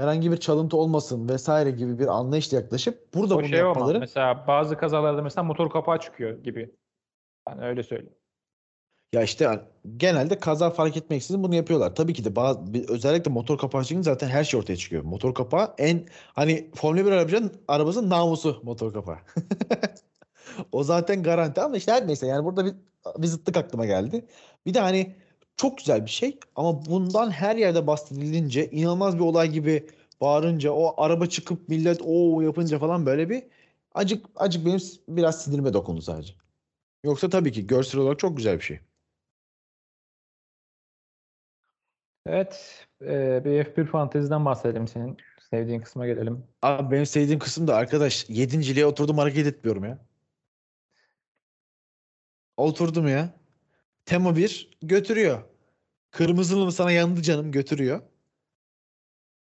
Herhangi bir çalıntı olmasın vesaire gibi bir anlayışla yaklaşıp burada O bunu şey yapmaları Mesela bazı kazalarda mesela motor kapağı çıkıyor gibi. Ben öyle söyleyeyim. Ya işte hani genelde kaza fark etmeksizin bunu yapıyorlar. Tabii ki de bazı özellikle motor kapağı çıkınca zaten her şey ortaya çıkıyor. Motor kapağı en hani Formula 1 arabacının arabasının namusu motor kapağı. O zaten garanti ama işte her neyse yani burada bir, bir zıtlık aklıma geldi. Bir de hani çok güzel bir şey ama bundan her yerde bahsedilince inanılmaz bir olay gibi bağırınca o araba çıkıp millet o yapınca falan böyle bir acık acık benim biraz sinirime dokundu sadece. Yoksa tabii ki görsel olarak çok güzel bir şey. Evet. E, bir F1 fanteziden bahsedelim senin. Sevdiğin kısma gelelim. Abi benim sevdiğim kısım da arkadaş yedinciliğe oturdum hareket etmiyorum ya. Oturdum ya. Tema 1 götürüyor. Kırmızılı mı sana yandı canım götürüyor.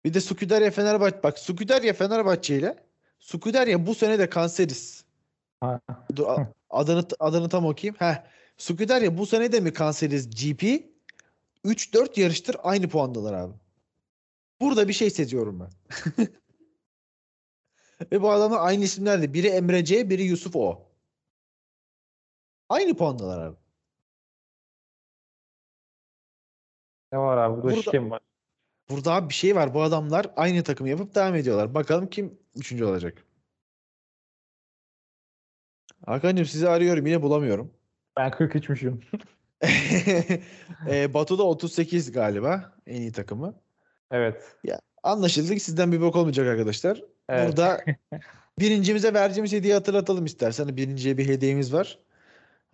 Bir de Sukuderya Fenerbahçe bak Sukuderya Fenerbahçe ile Sukuderya bu sene de kanseriz. Ha. Dur adını adını tam okuyayım. Heh. Sukuderya bu sene de mi kanseriz GP? 3-4 yarıştır aynı puandalar abi. Burada bir şey seziyorum ben. Ve bu adamlar aynı isimlerdi. Biri Emre C, biri Yusuf O. Aynı puandalar abi. Ne var abi? Burada, Burada- şike var? Burada abi bir şey var. Bu adamlar aynı takımı yapıp devam ediyorlar. Bakalım kim üçüncü olacak. Hakan'cığım sizi arıyorum yine bulamıyorum. Ben 43'müşüm. e, Batu'da 38 galiba en iyi takımı. Evet. Anlaşıldı ki sizden bir bok olmayacak arkadaşlar. Evet. Burada birincimize vereceğimiz hediyeyi hatırlatalım istersen. Birinciye bir hediyemiz var.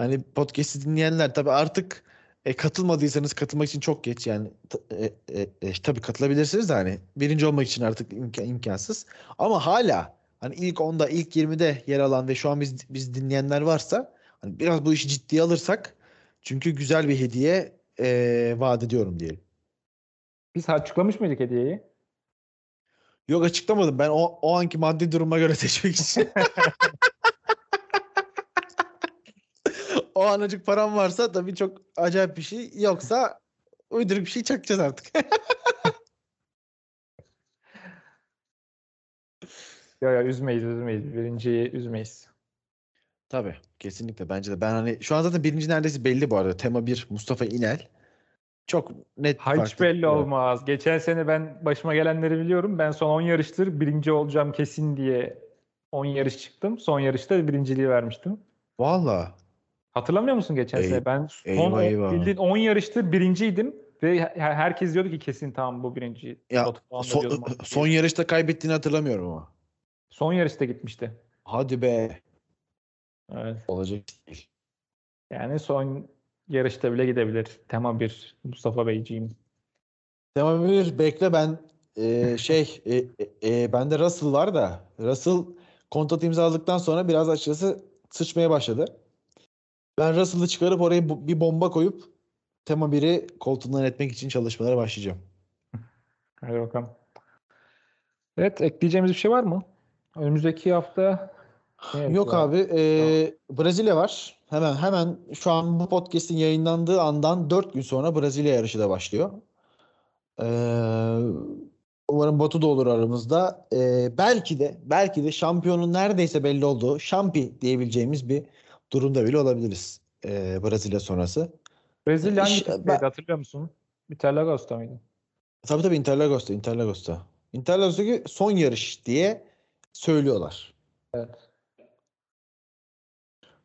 Hani podcast'i dinleyenler tabii artık e, katılmadıysanız katılmak için çok geç yani e, e, e, tabii katılabilirsiniz de hani birinci olmak için artık imka- imkansız. Ama hala hani ilk 10'da ilk 20'de yer alan ve şu an biz biz dinleyenler varsa hani biraz bu işi ciddiye alırsak çünkü güzel bir hediye e, vaat ediyorum diyelim. Biz açıklamış mıydık hediyeyi? Yok açıklamadım. Ben o, o anki maddi duruma göre seçmek için. o anacık param varsa tabii çok acayip bir şey. Yoksa uyduruk bir şey çakacağız artık. Ya ya üzmeyiz üzmeyiz. Birinciyi üzmeyiz. tabii. Kesinlikle bence de. Ben hani şu an zaten birinci neredeyse belli bu arada. Tema 1 Mustafa İnel. Çok net Hiç farklı. belli olmaz. Geçen sene ben başıma gelenleri biliyorum. Ben son 10 yarıştır birinci olacağım kesin diye 10 yarış çıktım. Son yarışta birinciliği vermiştim. Valla. Hatırlamıyor musun geçen Ey- sene? Ben son eyvah, on- eyvah. bildiğin 10 yarıştır birinciydim. Ve her- herkes diyordu ki kesin tamam bu birinci. Ya son, diyordum, son yarışta kaybettiğini hatırlamıyorum ama. son yarışta gitmişti. Hadi be. Evet. Olacak değil. Yani son yarışta bile gidebilir. Tema 1 Mustafa Beyciğim. Tema bir bekle ben e, şey e, e, e, bende Russell var da Russell kontrat imzaladıktan sonra biraz açıkçası sıçmaya başladı. Ben Russell'ı çıkarıp oraya bu- bir bomba koyup Tema 1'i koltuğundan etmek için çalışmalara başlayacağım. Hadi bakalım. Evet ekleyeceğimiz bir şey var mı? Önümüzdeki hafta Yok var? abi e, Brezilya var. Hemen hemen şu an bu podcast'in yayınlandığı andan 4 gün sonra Brezilya yarışı da başlıyor. E, umarım Batu da olur aramızda. E, belki de belki de şampiyonun neredeyse belli olduğu şampi diyebileceğimiz bir durumda bile olabiliriz e, Brezilya sonrası. Brezilya hangi ben- hatırlıyor musun? Interlagos'ta mıydı? Tabii tabii Interlagos'ta Interlagos'ta. Interlagos'taki son yarış diye söylüyorlar. Evet.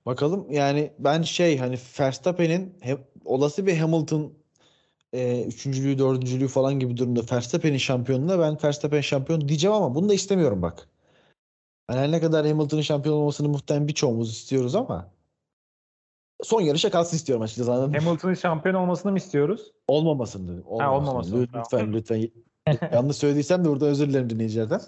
Bakalım yani ben şey hani Verstappen'in olası bir Hamilton e, üçüncülüğü, dördüncülüğü falan gibi durumda Verstappen'in şampiyonluğuna ben Verstappen şampiyon diyeceğim ama bunu da istemiyorum bak. Her ne kadar Hamilton'ın şampiyon olmasını muhtemelen birçoğumuz istiyoruz ama son yarışa kalsın istiyorum açıkçası? Hamilton'ın şampiyon olmasını mı istiyoruz? Olmamasın dedim. olmamasın, Lütfen lütfen. Yanlış söylediysem de burada özür dilerim dinleyicilerden.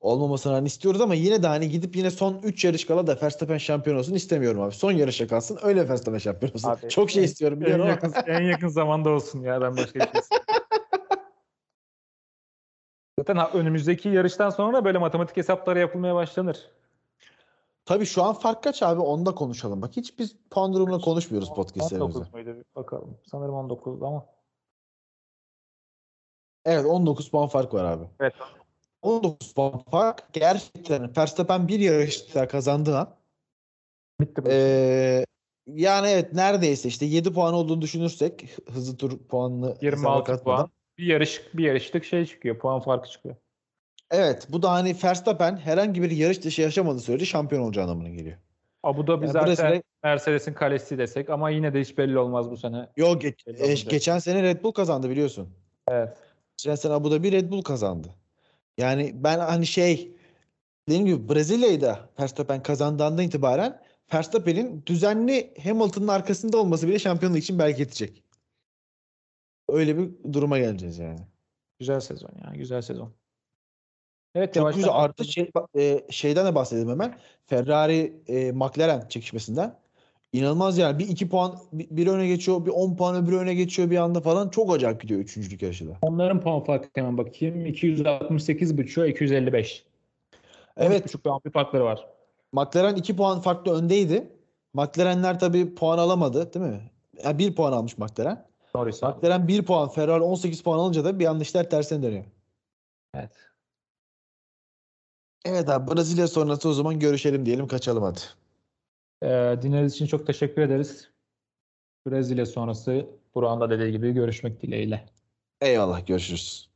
Olmamasını hani istiyoruz ama yine de hani gidip yine son 3 yarış kala da Verstappen şampiyon olsun istemiyorum abi. Son yarışa kalsın öyle Verstappen şampiyon olsun. Abi, Çok şey en- istiyorum En biliyorum ama. yakın, en yakın zamanda olsun ya ben başka bir şey. Zaten ha- önümüzdeki yarıştan sonra böyle matematik hesapları yapılmaya başlanır. Tabii şu an fark kaç abi onu da konuşalım. Bak hiç biz puan durumunu konuşmuyoruz podcastlerimizde. 19 muydu? Bir Bakalım. Sanırım 19 ama. Evet 19 puan fark var abi. Evet. 19 puan fark gerçekten Verstappen bir yarışta kazandığı an Bitti. Ee, Yani evet neredeyse işte 7 puan olduğunu düşünürsek hızlı tur puanını hesaba 26 katmadan. puan. Bir yarış bir yarışlık şey çıkıyor. Puan farkı çıkıyor. Evet bu da hani Verstappen herhangi bir yarış dışı yaşamadığı sürece şampiyon olacağı anlamına geliyor. Abu Dhabi Yani zaten Brezilya- Mercedes'in kalesi desek ama yine de hiç belli olmaz bu sene. Yok ge- Belli e, geçen sene Red Bull kazandı biliyorsun. Evet. Geçen sene Abu Dhabi Red Bull kazandı. Yani ben hani şey dediğim gibi Brezilya'yı da Verstappen kazandığından itibaren Verstappen'in düzenli Hamilton'ın arkasında olması bile şampiyonluk için belki yetecek. Öyle bir duruma geleceğiz yani. Güzel sezon ya. Güzel sezon. Evet Çok güzel artı şey, e, şeyden de bahsedelim hemen. Ferrari e, McLaren çekişmesinden. İnanılmaz yani. Bir iki puan bir, biri öne geçiyor. Bir 10 puan öbürü öne geçiyor bir anda falan. Çok acayip gidiyor üçüncülük yarışı da. Onların puan farkı hemen bakayım. 268 buçuğa 255. Evet. buçuk puan bir farkları var. McLaren 2 puan farklı öndeydi. McLaren'ler tabii puan alamadı değil mi? Yani 1 puan almış McLaren. Norris'a. McLaren 1 puan, Ferrari 18 puan alınca da bir anda işler tersine dönüyor. Evet. Evet abi Brezilya sonrası o zaman görüşelim diyelim kaçalım hadi. Ee, dinlediğiniz için çok teşekkür ederiz. Brezilya sonrası Burak'ın da dediği gibi görüşmek dileğiyle. Eyvallah görüşürüz.